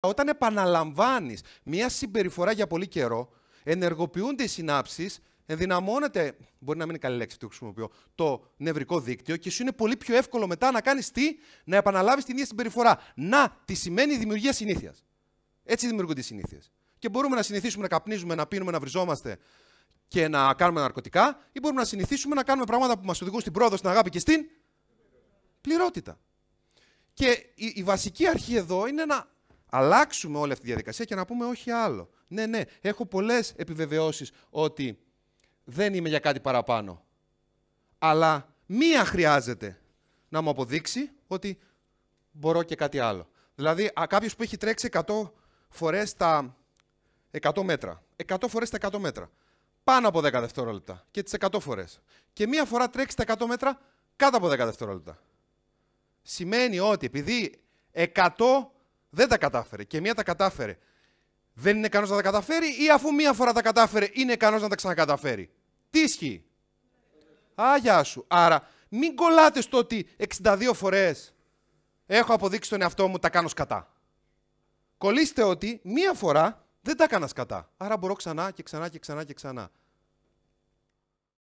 Όταν επαναλαμβάνεις μια συμπεριφορά για πολύ καιρό, ενεργοποιούνται οι συνάψεις, ενδυναμώνεται, μπορεί να μην είναι καλή λέξη που χρησιμοποιώ, το νευρικό δίκτυο και σου είναι πολύ πιο εύκολο μετά να κάνεις τι, να επαναλάβεις την ίδια συμπεριφορά. Να, τι σημαίνει η δημιουργία συνήθειας. Έτσι δημιουργούνται οι συνήθειες. Και μπορούμε να συνηθίσουμε να καπνίζουμε, να πίνουμε, να βριζόμαστε και να κάνουμε ναρκωτικά, ή μπορούμε να συνηθίσουμε να κάνουμε πράγματα που μας οδηγούν στην πρόοδο, στην αγάπη και στην πληρότητα. Και η, η βασική αρχή εδώ είναι να αλλάξουμε όλη αυτή τη διαδικασία και να πούμε όχι άλλο. Ναι, ναι, έχω πολλές επιβεβαιώσεις ότι δεν είμαι για κάτι παραπάνω. Αλλά μία χρειάζεται να μου αποδείξει ότι μπορώ και κάτι άλλο. Δηλαδή, κάποιος που έχει τρέξει 100 φορές τα 100 μέτρα, 100 φορές τα 100 μέτρα, πάνω από 10 δευτερόλεπτα και τις 100 φορές. Και μία φορά τρέξει τα 100 μέτρα κάτω από 10 δευτερόλεπτα. Σημαίνει ότι επειδή 100 δεν τα κατάφερε και μία τα κατάφερε, δεν είναι ικανός να τα καταφέρει ή αφού μία φορά τα κατάφερε είναι ικανός να τα ξανακαταφέρει. Τι ισχύει; Α, σου. Άρα μην κολλάτε στο ότι 62 φορές έχω αποδείξει τον εαυτό μου τα κάνω σκατά. Κολλήστε ότι μία φορά δεν τα έκανα σκατά. Άρα μπορώ ξανά και ξανά και ξανά και ξανά.